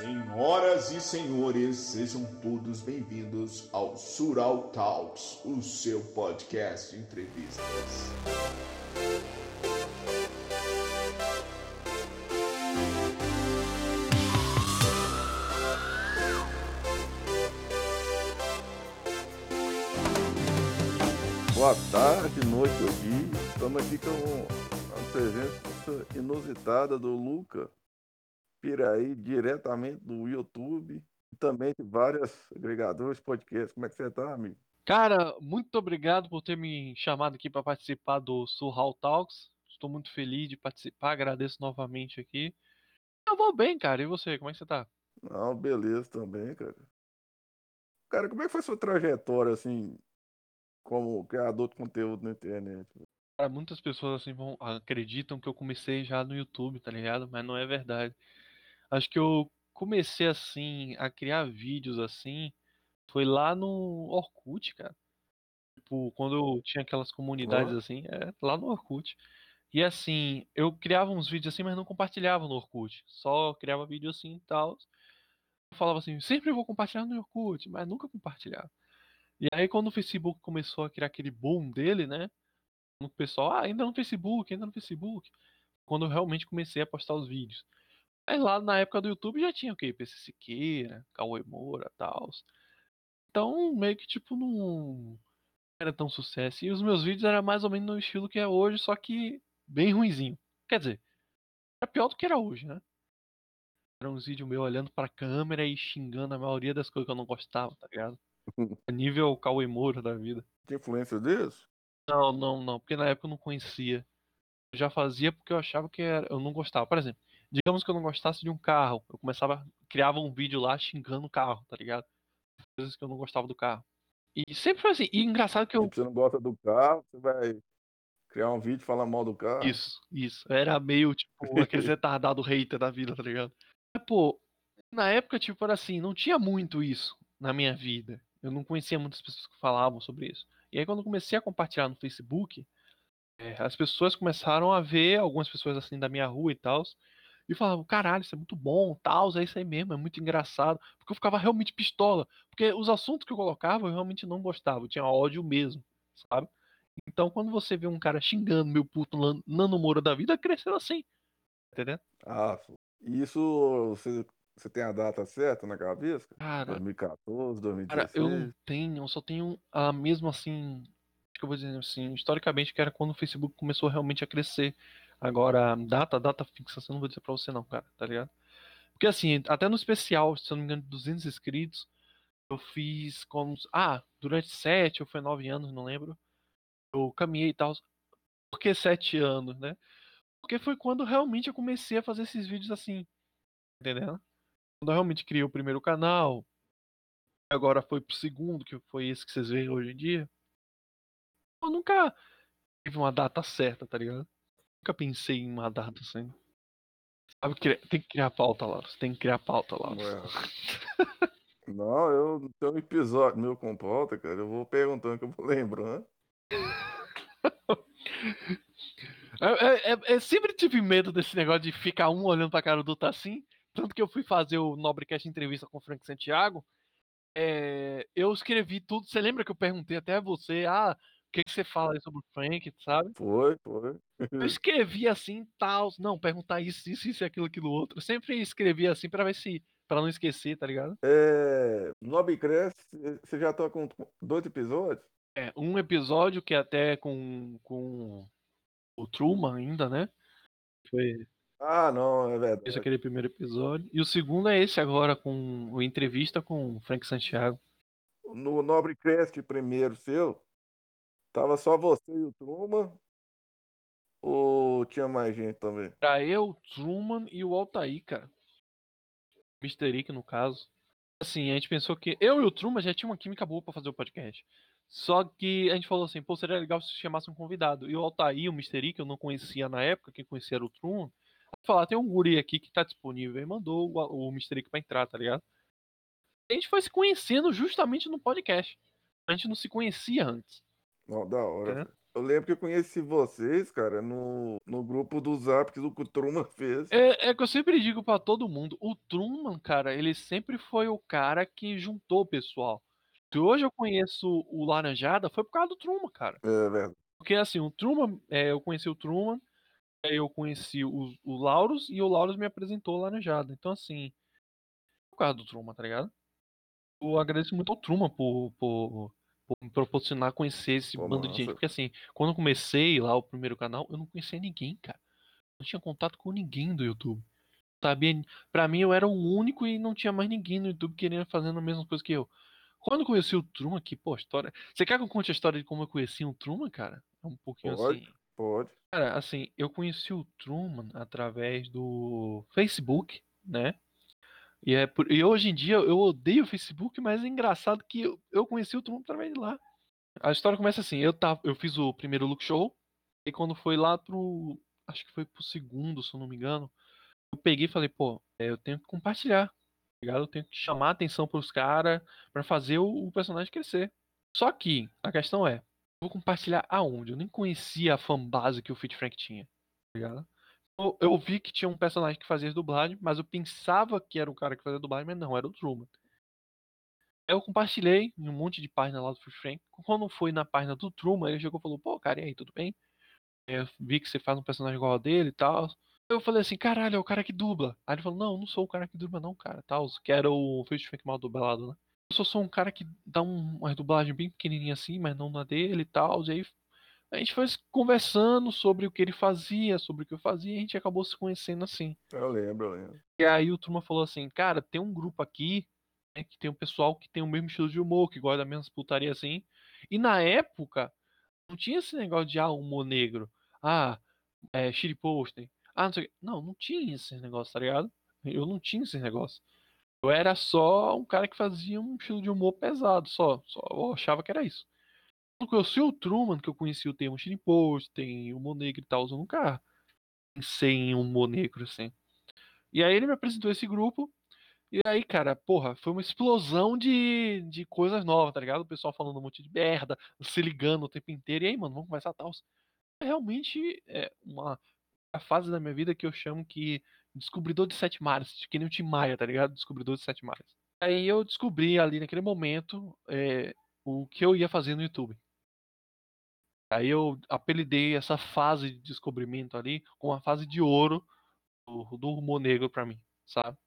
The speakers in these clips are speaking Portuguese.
Senhoras e senhores, sejam todos bem-vindos ao Sural Talks, o seu podcast de entrevistas. Boa tarde, noite ou dia. Estamos aqui com a presença inusitada do Luca Piraí, diretamente do YouTube e também de vários agregadores, podcasts. Como é que você está, amigo? Cara, muito obrigado por ter me chamado aqui para participar do Surral Talks. Estou muito feliz de participar, agradeço novamente aqui. Eu vou bem, cara. E você, como é que você tá? Não, beleza também, cara. Cara, como é que foi sua trajetória, assim, como criador de conteúdo na internet? Cara, muitas pessoas assim vão, acreditam que eu comecei já no YouTube, tá ligado? Mas não é verdade. Acho que eu comecei assim a criar vídeos assim foi lá no Orkut, cara. Tipo, quando eu tinha aquelas comunidades assim, é lá no Orkut. E assim, eu criava uns vídeos assim, mas não compartilhava no Orkut. Só criava vídeo assim e tal. Eu falava assim, sempre vou compartilhar no Orkut, mas nunca compartilhava. E aí quando o Facebook começou a criar aquele boom dele, né? O pessoal, ah, ainda no Facebook, ainda no Facebook. Quando eu realmente comecei a postar os vídeos. Aí lá na época do YouTube já tinha o quê? PC Siqueira, Cauê Moura tal. Então meio que tipo não era tão sucesso. E os meus vídeos eram mais ou menos no estilo que é hoje, só que bem ruinzinho. Quer dizer, era pior do que era hoje, né? Era uns vídeos meus olhando pra câmera e xingando a maioria das coisas que eu não gostava, tá ligado? A nível Cauê Moura da vida. Tem influência disso? Não, não, não, porque na época eu não conhecia. Eu já fazia porque eu achava que era, eu não gostava. Por exemplo, digamos que eu não gostasse de um carro, eu começava, criava um vídeo lá xingando o carro, tá ligado? Coisas que eu não gostava do carro. E sempre foi assim. E engraçado que eu. Se você não gosta do carro, você vai criar um vídeo falando mal do carro. Isso, isso. Era meio, tipo, aqueles retardados hater da vida, tá ligado? Mas, pô, na época, tipo, era assim, não tinha muito isso na minha vida. Eu não conhecia muitas pessoas que falavam sobre isso. E aí, quando eu comecei a compartilhar no Facebook, é, as pessoas começaram a ver, algumas pessoas assim da minha rua e tal, e falavam, caralho, isso é muito bom, tal, é isso aí mesmo, é muito engraçado. Porque eu ficava realmente pistola. Porque os assuntos que eu colocava eu realmente não gostava, eu tinha ódio mesmo, sabe? Então, quando você vê um cara xingando meu puto Nano Moura da vida, cresceu assim. Entendeu? Ah, isso você, você tem a data certa na cabeça? Cara, 2014, Cara, 2016? eu não tenho, eu só tenho a mesma assim, acho que eu vou dizer assim, historicamente que era quando o Facebook começou realmente a crescer. Agora, data, data fixa, eu não vou dizer pra você não, cara, tá ligado? Porque assim, até no especial, se eu não me engano, de 200 inscritos, eu fiz como, ah, durante 7 ou foi 9 anos, não lembro, eu caminhei e tal. Por que 7 anos, né? Porque foi quando realmente eu comecei a fazer esses vídeos assim, entendeu? Quando eu realmente criei o primeiro canal, agora foi pro segundo, que foi esse que vocês veem hoje em dia. Eu nunca tive uma data certa, tá ligado? Nunca pensei em uma data assim. Sabe, tem que criar pauta, Laros. Tem que criar pauta. Ué. Não, eu tenho um episódio meu com pauta, cara. Eu vou perguntando que eu vou lembrando. É, é- é- eu sempre tive medo desse negócio de ficar um olhando pra cara do outro assim. Tanto que eu fui fazer o Nobrecast entrevista com o Frank Santiago. é, eu escrevi tudo. Você lembra que eu perguntei até a você, ah, que, que você fala aí sobre o Frank, sabe? Foi, foi. Eu escrevi assim, tal, não, perguntar isso, isso, isso, aquilo, aquilo outro. Eu sempre escrevi assim pra ver se. pra não esquecer, tá ligado? É, Nobrecast, você já tá com dois episódios? É, um episódio que é até com, com o Truman ainda, né? Foi Ah, não, é esse verdade. aquele primeiro episódio. E o segundo é esse agora, com a entrevista com o Frank Santiago. No Nobrecast primeiro seu, tava só você e o Truman? Ou tinha mais gente também? Pra eu, o Truman e o Altair, cara. Mr. Ick, no caso. Assim, a gente pensou que eu e o Truman já tinha uma química boa pra fazer o podcast. Só que a gente falou assim, pô, seria legal se chamasse um convidado. E o Altair, o Mr. Ick, eu não conhecia na época, quem conhecia era o Truman. Falar, tem um guri aqui que tá disponível. E mandou o, o Mr. Ick pra entrar, tá ligado? A gente foi se conhecendo justamente no podcast. A gente não se conhecia antes. Não, da hora. É. Eu lembro que eu conheci vocês, cara, no, no grupo do Zap que o Truman fez. É, é que eu sempre digo pra todo mundo, o Truman, cara, ele sempre foi o cara que juntou o pessoal. Se hoje eu conheço o Laranjada, foi por causa do Truman, cara. É verdade. Porque assim, o Truman, é, eu conheci o Truman, eu conheci o, o Lauros e o Lauros me apresentou o Laranjada. Então, assim, por causa do Truman, tá ligado? Eu agradeço muito ao Truman por, por me proporcionar conhecer esse Pô, bando de gente. massa. Porque assim, quando eu comecei lá o primeiro canal, eu não conhecia ninguém, cara. Não tinha contato com ninguém do YouTube. Sabia? Pra mim eu era o único e não tinha mais ninguém no YouTube querendo fazendo a mesma coisa que eu. Quando eu conheci o Truman, que, pô, história. Você quer que eu conte a história de como eu conheci o Truman, cara? É um pouquinho Pode. assim. Pode. Cara, assim, eu conheci o Truman através do Facebook, né? E, é por... e hoje em dia eu odeio o Facebook, mas é engraçado que eu, eu conheci o Truman através de lá. A história começa assim, eu, tava, eu fiz o primeiro look show, e quando foi lá pro. Acho que foi pro segundo, se eu não me engano, eu peguei e falei, pô, é, eu tenho que compartilhar. tá? Eu tenho que chamar atenção pros caras pra fazer o, o personagem crescer. Só que a questão é, vou compartilhar aonde? Eu nem conhecia a fanbase que o Fit Frank tinha, tá ligado? Eu, vi que tinha um personagem que fazia dublagem, mas eu pensava que era o cara que fazia dublagem, mas não, era o Truman. Eu compartilhei em um monte de página lá do Fit Frank. Quando foi na página do Truman, ele chegou e falou, pô, cara, e aí, tudo bem? Eu vi que você faz um personagem igual ao dele e tal. Eu falei assim, caralho, é o cara que dubla. Aí ele falou, não, não sou o cara que dubla não, cara, tal. Que era o Fit Frank mal dublado, né? Eu só sou um cara que dá um, uma dublagem bem pequenininha assim, mas não na dele e tal. E aí a gente foi conversando sobre o que ele fazia, sobre o que eu fazia, e a gente acabou se conhecendo assim. Eu lembro, eu lembro. E aí o Turma falou assim, cara, tem um grupo aqui, né, que tem um pessoal que tem o mesmo estilo de humor, que gosta da mesma putaria assim. E na época, não tinha esse negócio de, ah, humor negro. Ah, é, shitposting. Ah, não sei o quê. Não, não tinha esse negócio, tá ligado? Eu não tinha esse negócio. Eu era só um cara que fazia um estilo de humor pesado, só. só eu achava que era isso. Eu conheci o Truman, que eu conheci o termo shitpost, tem humor negro e tal, eu nunca pensei em humor negro, assim. E aí ele me apresentou esse grupo. E aí, cara, porra, foi uma explosão de, de coisas novas, tá ligado? O pessoal falando um monte de merda, se ligando o tempo inteiro. E aí, mano, vamos conversar tal. Realmente é uma a fase da minha vida que eu chamo que descobridor de sete mares, que nem o Tim Maia, tá ligado? Descobridor de sete mares. Aí eu descobri ali naquele momento é, o que eu ia fazer no YouTube. Aí eu apelidei essa fase de descobrimento ali com a fase de ouro do, do negro pra mim, sabe?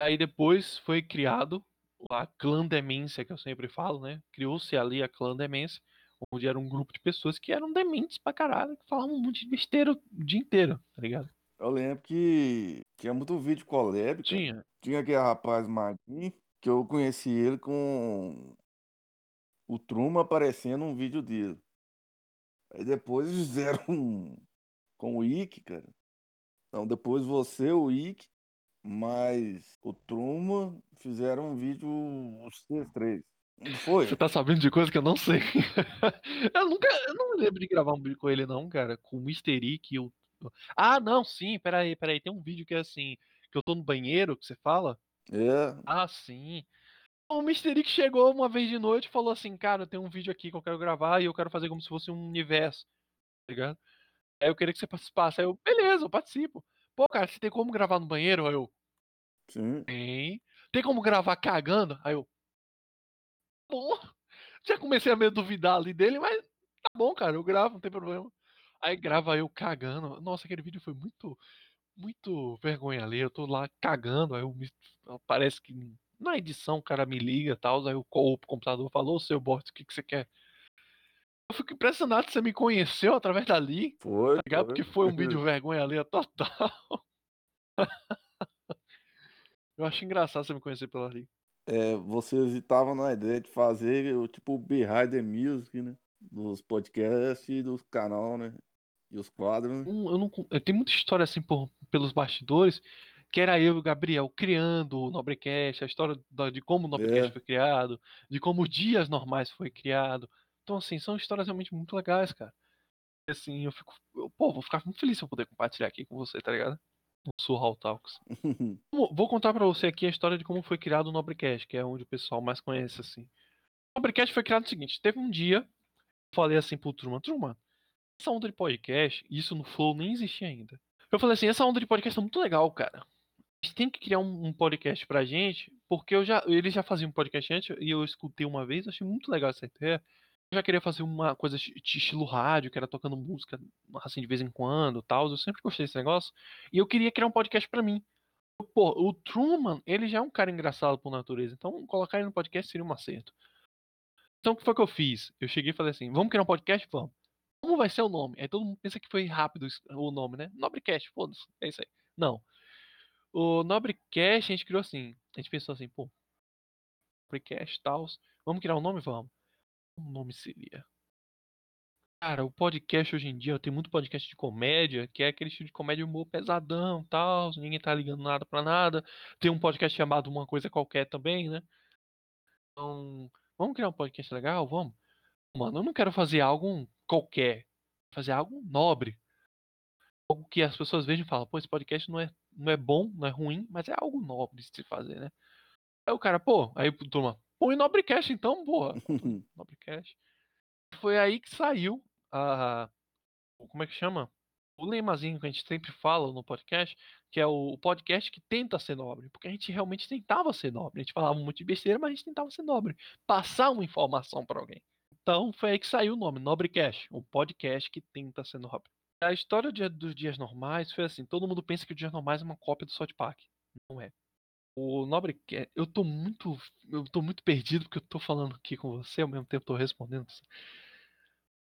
Aí depois foi criado a clã demência, que eu sempre falo, né? Criou-se ali a clã demência, onde era um grupo de pessoas que eram dementes pra caralho, que falavam um monte de besteira o dia inteiro, tá ligado? Eu lembro que tinha muito vídeo collab. Tinha. Tinha aquele rapaz Martin, que eu conheci ele com o Truma aparecendo um vídeo dele. Aí depois fizeram um com o Ick, cara. Então depois você, o Ick, mais o Truma fizeram um vídeo os três. Não foi? Você tá sabendo de coisa que eu não sei. eu nunca. Eu não lembro de gravar um vídeo com ele, não, cara. Com o Mr. Ick e o. Ah, não, sim, peraí, peraí. Tem um vídeo que é assim. Que eu tô no banheiro, que você fala. É, Ah, sim. O Mr. Ick chegou uma vez de noite e falou assim, cara, tem um vídeo aqui que eu quero gravar e eu quero fazer como se fosse um universo, tá ligado? Aí eu queria que você participasse. Aí eu, beleza, eu participo. Pô, cara, você tem como gravar no banheiro? Aí eu, sim. tem. Tem como gravar cagando? Aí eu, bom. Já comecei a meio duvidar ali dele, mas tá bom, cara, eu gravo, não tem problema. Aí grava eu cagando. Nossa, aquele vídeo foi muito, muito vergonha ali. Eu tô lá cagando, aí eu me, parece que na edição o cara me liga e tal, aí o, co- o computador falou, seu Bort, o que, que você quer? Eu fico impressionado que você me conheceu através dali, Foi, tá. Porque foi um vídeo vergonha ali total. Eu acho engraçado você me conhecer pela ali. É, vocês estavam na ideia de fazer o tipo Behind the Music, né? Dos podcasts e dos canal, né? E os quadros, né? Não- eu não, eu tenho muita história assim por- pelos bastidores, que era eu e o Gabriel criando o Nobrecast, a história da- de como o Nobrecast É. foi criado, de como o Dias Normais foi criado. Então, assim, são histórias realmente muito legais, cara. E, assim, eu fico. eu, pô, vou ficar muito feliz se eu poder compartilhar aqui com você, tá ligado? No Surreal Talks. Vou contar pra você aqui a história de como foi criado o Nobrecast, que é onde o pessoal mais conhece, assim. O Nobrecast foi criado o seguinte: teve um dia, eu falei assim pro Truman, Truman, essa onda de podcast, isso no Flow nem existia ainda. Eu falei assim, essa onda de podcast é muito legal, cara. Tem que criar um, podcast pra gente, porque eu já, eles já faziam um podcast antes e eu escutei uma vez, achei muito legal essa ideia. Eu já queria fazer uma coisa de estilo rádio, que era tocando música assim de vez em quando, tal. Eu sempre gostei desse negócio. E eu queria criar um podcast pra mim. Pô, o Truman, ele já é um cara engraçado por natureza, então colocar ele no podcast seria um acerto. Então o que foi que eu fiz? Eu cheguei e falei assim: vamos criar um podcast? Vamos. Como vai ser o nome? Aí todo mundo pensa que foi rápido o nome, né? Nobrecast, foda-se, é isso aí. Não. O Nobrecast a gente criou assim. A gente pensou assim, pô, Nobrecast tal. Vamos criar um nome? Vamos. O nome seria. Cara, o podcast hoje em dia tem muito podcast de comédia, que é aquele estilo de comédia humor pesadão tal, ninguém tá ligando nada pra nada. Tem um podcast chamado Uma Coisa Qualquer também, né? Então, vamos criar um podcast legal? Vamos. Mano, eu não quero fazer algo qualquer. Fazer algo nobre. Algo que as pessoas vejam e falam, pô, esse podcast não é, não é bom, não é ruim, mas é algo nobre de se fazer, né? Aí o cara, pô, aí turma, põe Nobrecast então, porra. Nobrecast. Foi aí que saiu a. Como é que chama? O lemazinho que a gente sempre fala no podcast, que é o podcast que tenta ser nobre. Porque a gente realmente tentava ser nobre. A gente falava muito de besteira, mas a gente tentava ser nobre. Passar uma informação para alguém. Então foi aí que saiu o nome, Nobrecast, o podcast que tenta ser nobre. A história dos dias normais foi assim: todo mundo pensa que o Dias Normais é uma cópia do South Park. Não é. O Nobrecast, eu tô muito, eu tô muito perdido porque eu tô falando aqui com você, ao mesmo tempo tô respondendo.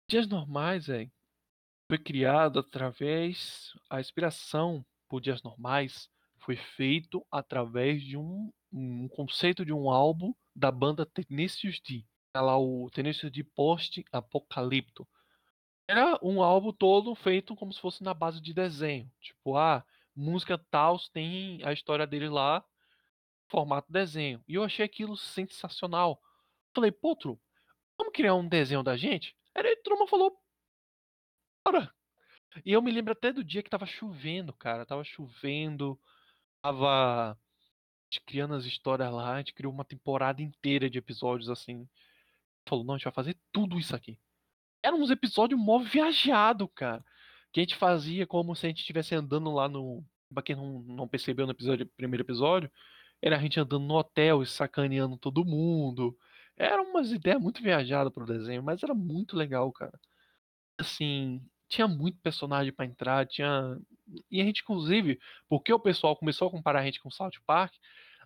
Dias Normais, é, foi criado através a inspiração por Dias Normais foi feito através de um, um conceito de um álbum da banda Tenacious D. Tá lá o Tenacious D Post Apocalipto. Era um álbum todo feito como se fosse na base de desenho. Tipo, ah, música tal tem a história dele lá, formato desenho. E eu achei aquilo sensacional. Falei, pô, Tru, vamos criar um desenho da gente? Aí a Truma falou, bora. E eu me lembro até do dia que tava chovendo, cara. Tava chovendo, tava criando as histórias lá, a gente criou uma temporada inteira de episódios assim. Falou, não, a gente vai fazer tudo isso aqui. Eram uns episódios mó viajado, cara. Que a gente fazia como se a gente estivesse andando lá no. Pra quem não, não percebeu no episódio, primeiro episódio, era a gente andando no hotel e sacaneando todo mundo. Eram umas ideias muito viajadas pro desenho, mas era muito legal, cara. Assim, tinha muito personagem para entrar, tinha. E a gente, inclusive, porque o pessoal começou a comparar a gente com South Park,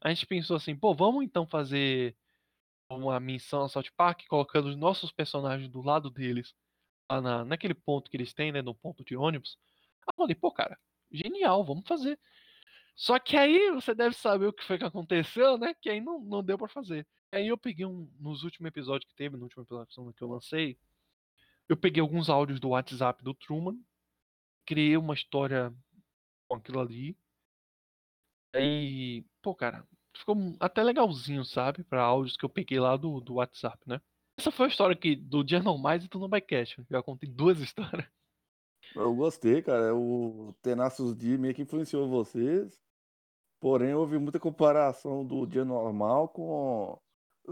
a gente pensou assim, pô, vamos então fazer uma missão a South Park, colocando os nossos personagens do lado deles, lá na, naquele ponto que eles têm, né, no ponto de ônibus. Eu falei, pô, cara, genial, vamos fazer. Só que aí você deve saber o que foi que aconteceu, né? Que aí não, não deu para fazer. Aí eu peguei um, nos últimos episódios que teve, no último episódio que eu lancei, eu peguei alguns áudios do WhatsApp do Truman, criei uma história com aquilo ali. Aí, pô, cara, ficou até legalzinho, sabe? Para áudios que eu peguei lá do, do WhatsApp, né? Essa foi a história aqui do Dia Normais e do No Bycast. Já contei duas histórias. Eu gostei, cara. O Tenacious D meio que influenciou vocês. Porém, houve muita comparação do dia normal com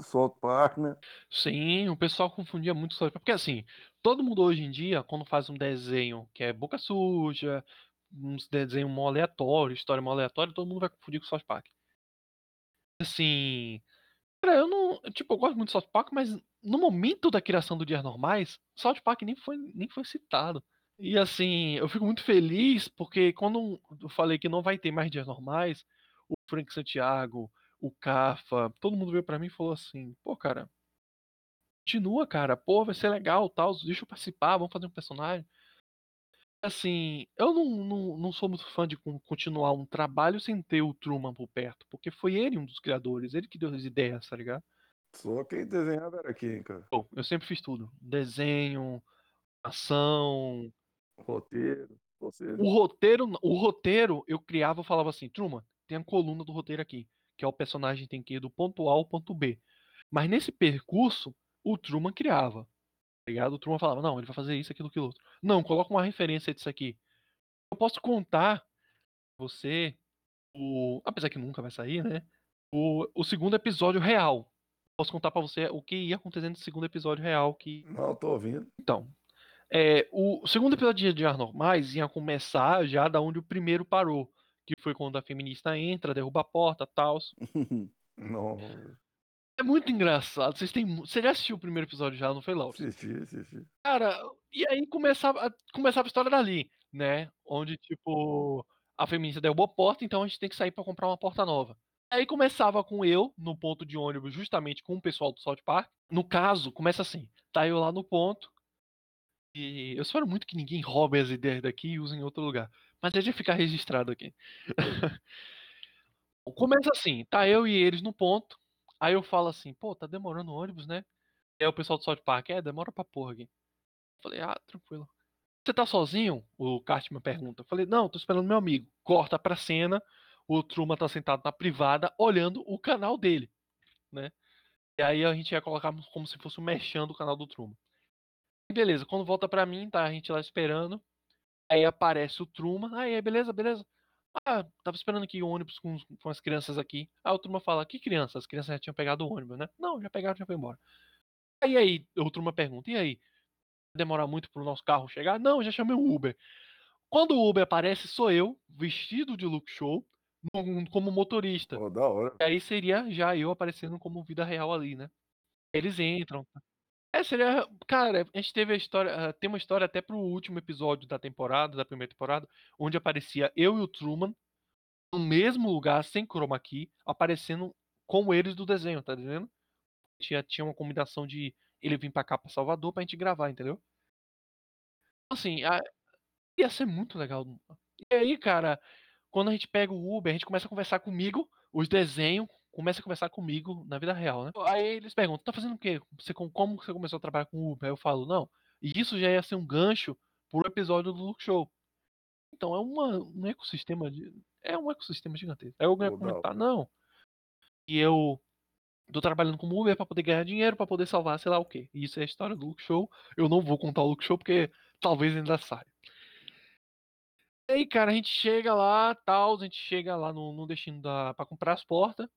South Park, né? Sim, o pessoal confundia muito South Park. Porque assim, todo mundo hoje em dia, quando faz um desenho que é boca suja, um desenho mó aleatório, história mó aleatória, todo mundo vai confundir com South Park. Assim. Cara, eu não. Tipo, eu gosto muito de South Park, mas no momento da criação do Dias Normais, South Park nem foi, nem foi citado. E assim, eu fico muito feliz porque quando eu falei que não vai ter mais Dias Normais, o Frank Santiago, o Cafa, todo mundo veio para mim e falou assim: pô, cara, continua, cara, pô, vai ser legal, tal, deixa eu participar, vamos fazer um personagem assim, eu não, não, não sou muito fã de continuar um trabalho sem ter o Truman por perto, porque foi ele um dos criadores, ele que deu as ideias, tá ligado? Só quem desenhava era quem, cara? Bom, eu sempre fiz tudo. Desenho, ação. Roteiro. Você... O roteiro, o roteiro eu criava e falava assim, Truman, tem a coluna do roteiro aqui, que é o personagem tem que ir do ponto A ao ponto B. Mas nesse percurso, o Truman criava ligado? O Truman falava, não, ele vai fazer isso, aquilo, aquilo outro. Não, coloca uma referência disso aqui. Eu posso contar você o. Apesar que nunca vai sair, né? O, o segundo episódio real. Posso contar para você o que ia acontecer no segundo episódio real que. Não, tô ouvindo. Então. É, o segundo episódio de Dias Normais ia começar já da onde o primeiro parou. Que foi quando a feminista entra, derruba a porta tal. Não. É muito engraçado. Vocês têm. Você já assistiu o primeiro episódio já, não foi, Lauro? Assisti, assisti. Cara, e aí começava, começava a história dali, né? Onde, tipo, a feminista derrubou a porta, então a gente tem que sair pra comprar uma porta nova. Aí começava com eu no ponto de ônibus, justamente com o pessoal do South Park. No caso, começa assim: tá eu lá no ponto. E eu espero muito que ninguém roube as ideias daqui e use em outro lugar. Mas é de ficar registrado aqui. começa assim: tá eu e eles no ponto. Aí eu falo assim: pô, tá demorando o ônibus, né? E aí o pessoal do South Park: é, demora pra porra aqui. Falei: ah, tranquilo. Você tá sozinho? O Cartman pergunta. Falei: não, tô esperando meu amigo. Corta pra cena o Truman tá sentado na privada olhando o canal dele, né? E aí a gente ia colocar como se fosse mexendo o canal do Truman. Beleza, quando volta pra mim, tá a gente lá esperando. Aí aparece o Truman. Aí, beleza, beleza. Ah, tava esperando aqui o ônibus com, com as crianças aqui. Aí o Truman fala, que crianças? As crianças já tinham pegado o ônibus, né? Não, já pegaram, já foi embora. Aí aí, o Truman pergunta, e aí? Demorar muito pro nosso carro chegar? Não, já chamei o Uber. Quando o Uber aparece, sou eu, vestido de look show, como motorista. Pô, da hora. E aí seria já eu aparecendo como vida real ali, né? Eles entram. É, seria. Cara, a gente teve a história. Tem uma história até pro último episódio da temporada, da primeira temporada, onde aparecia eu e o Truman no mesmo lugar, sem chroma key, aparecendo com eles do desenho, tá entendendo? Tinha, tinha uma combinação de ele vir pra cá, pra Salvador, pra gente gravar, entendeu? Assim, a, ia ser muito legal. E aí, cara, quando a gente pega o Uber, a gente começa a conversar comigo, os desenhos, começa a conversar comigo na vida real, né? Aí eles perguntam, tá fazendo o quê? Você, como você começou a trabalhar com o Uber? Aí eu falo, não. E isso já ia ser um gancho pro episódio do Look Show. Então é uma, um ecossistema de. É um ecossistema gigantesco. Aí eu ia comentar, não. E eu tô trabalhando como Uber para poder ganhar dinheiro, para poder salvar, sei lá o quê. E isso é a história do Look Show. Eu não vou contar o Look Show porque talvez ainda saia. E aí, cara, a gente chega lá, tal, a gente chega lá no, no destino da, pra comprar as portas.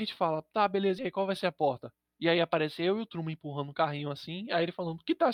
Gente fala, tá, beleza, e aí qual vai ser a porta? E aí aparece eu e o Truman empurrando o carrinho assim, aí ele falando, que tal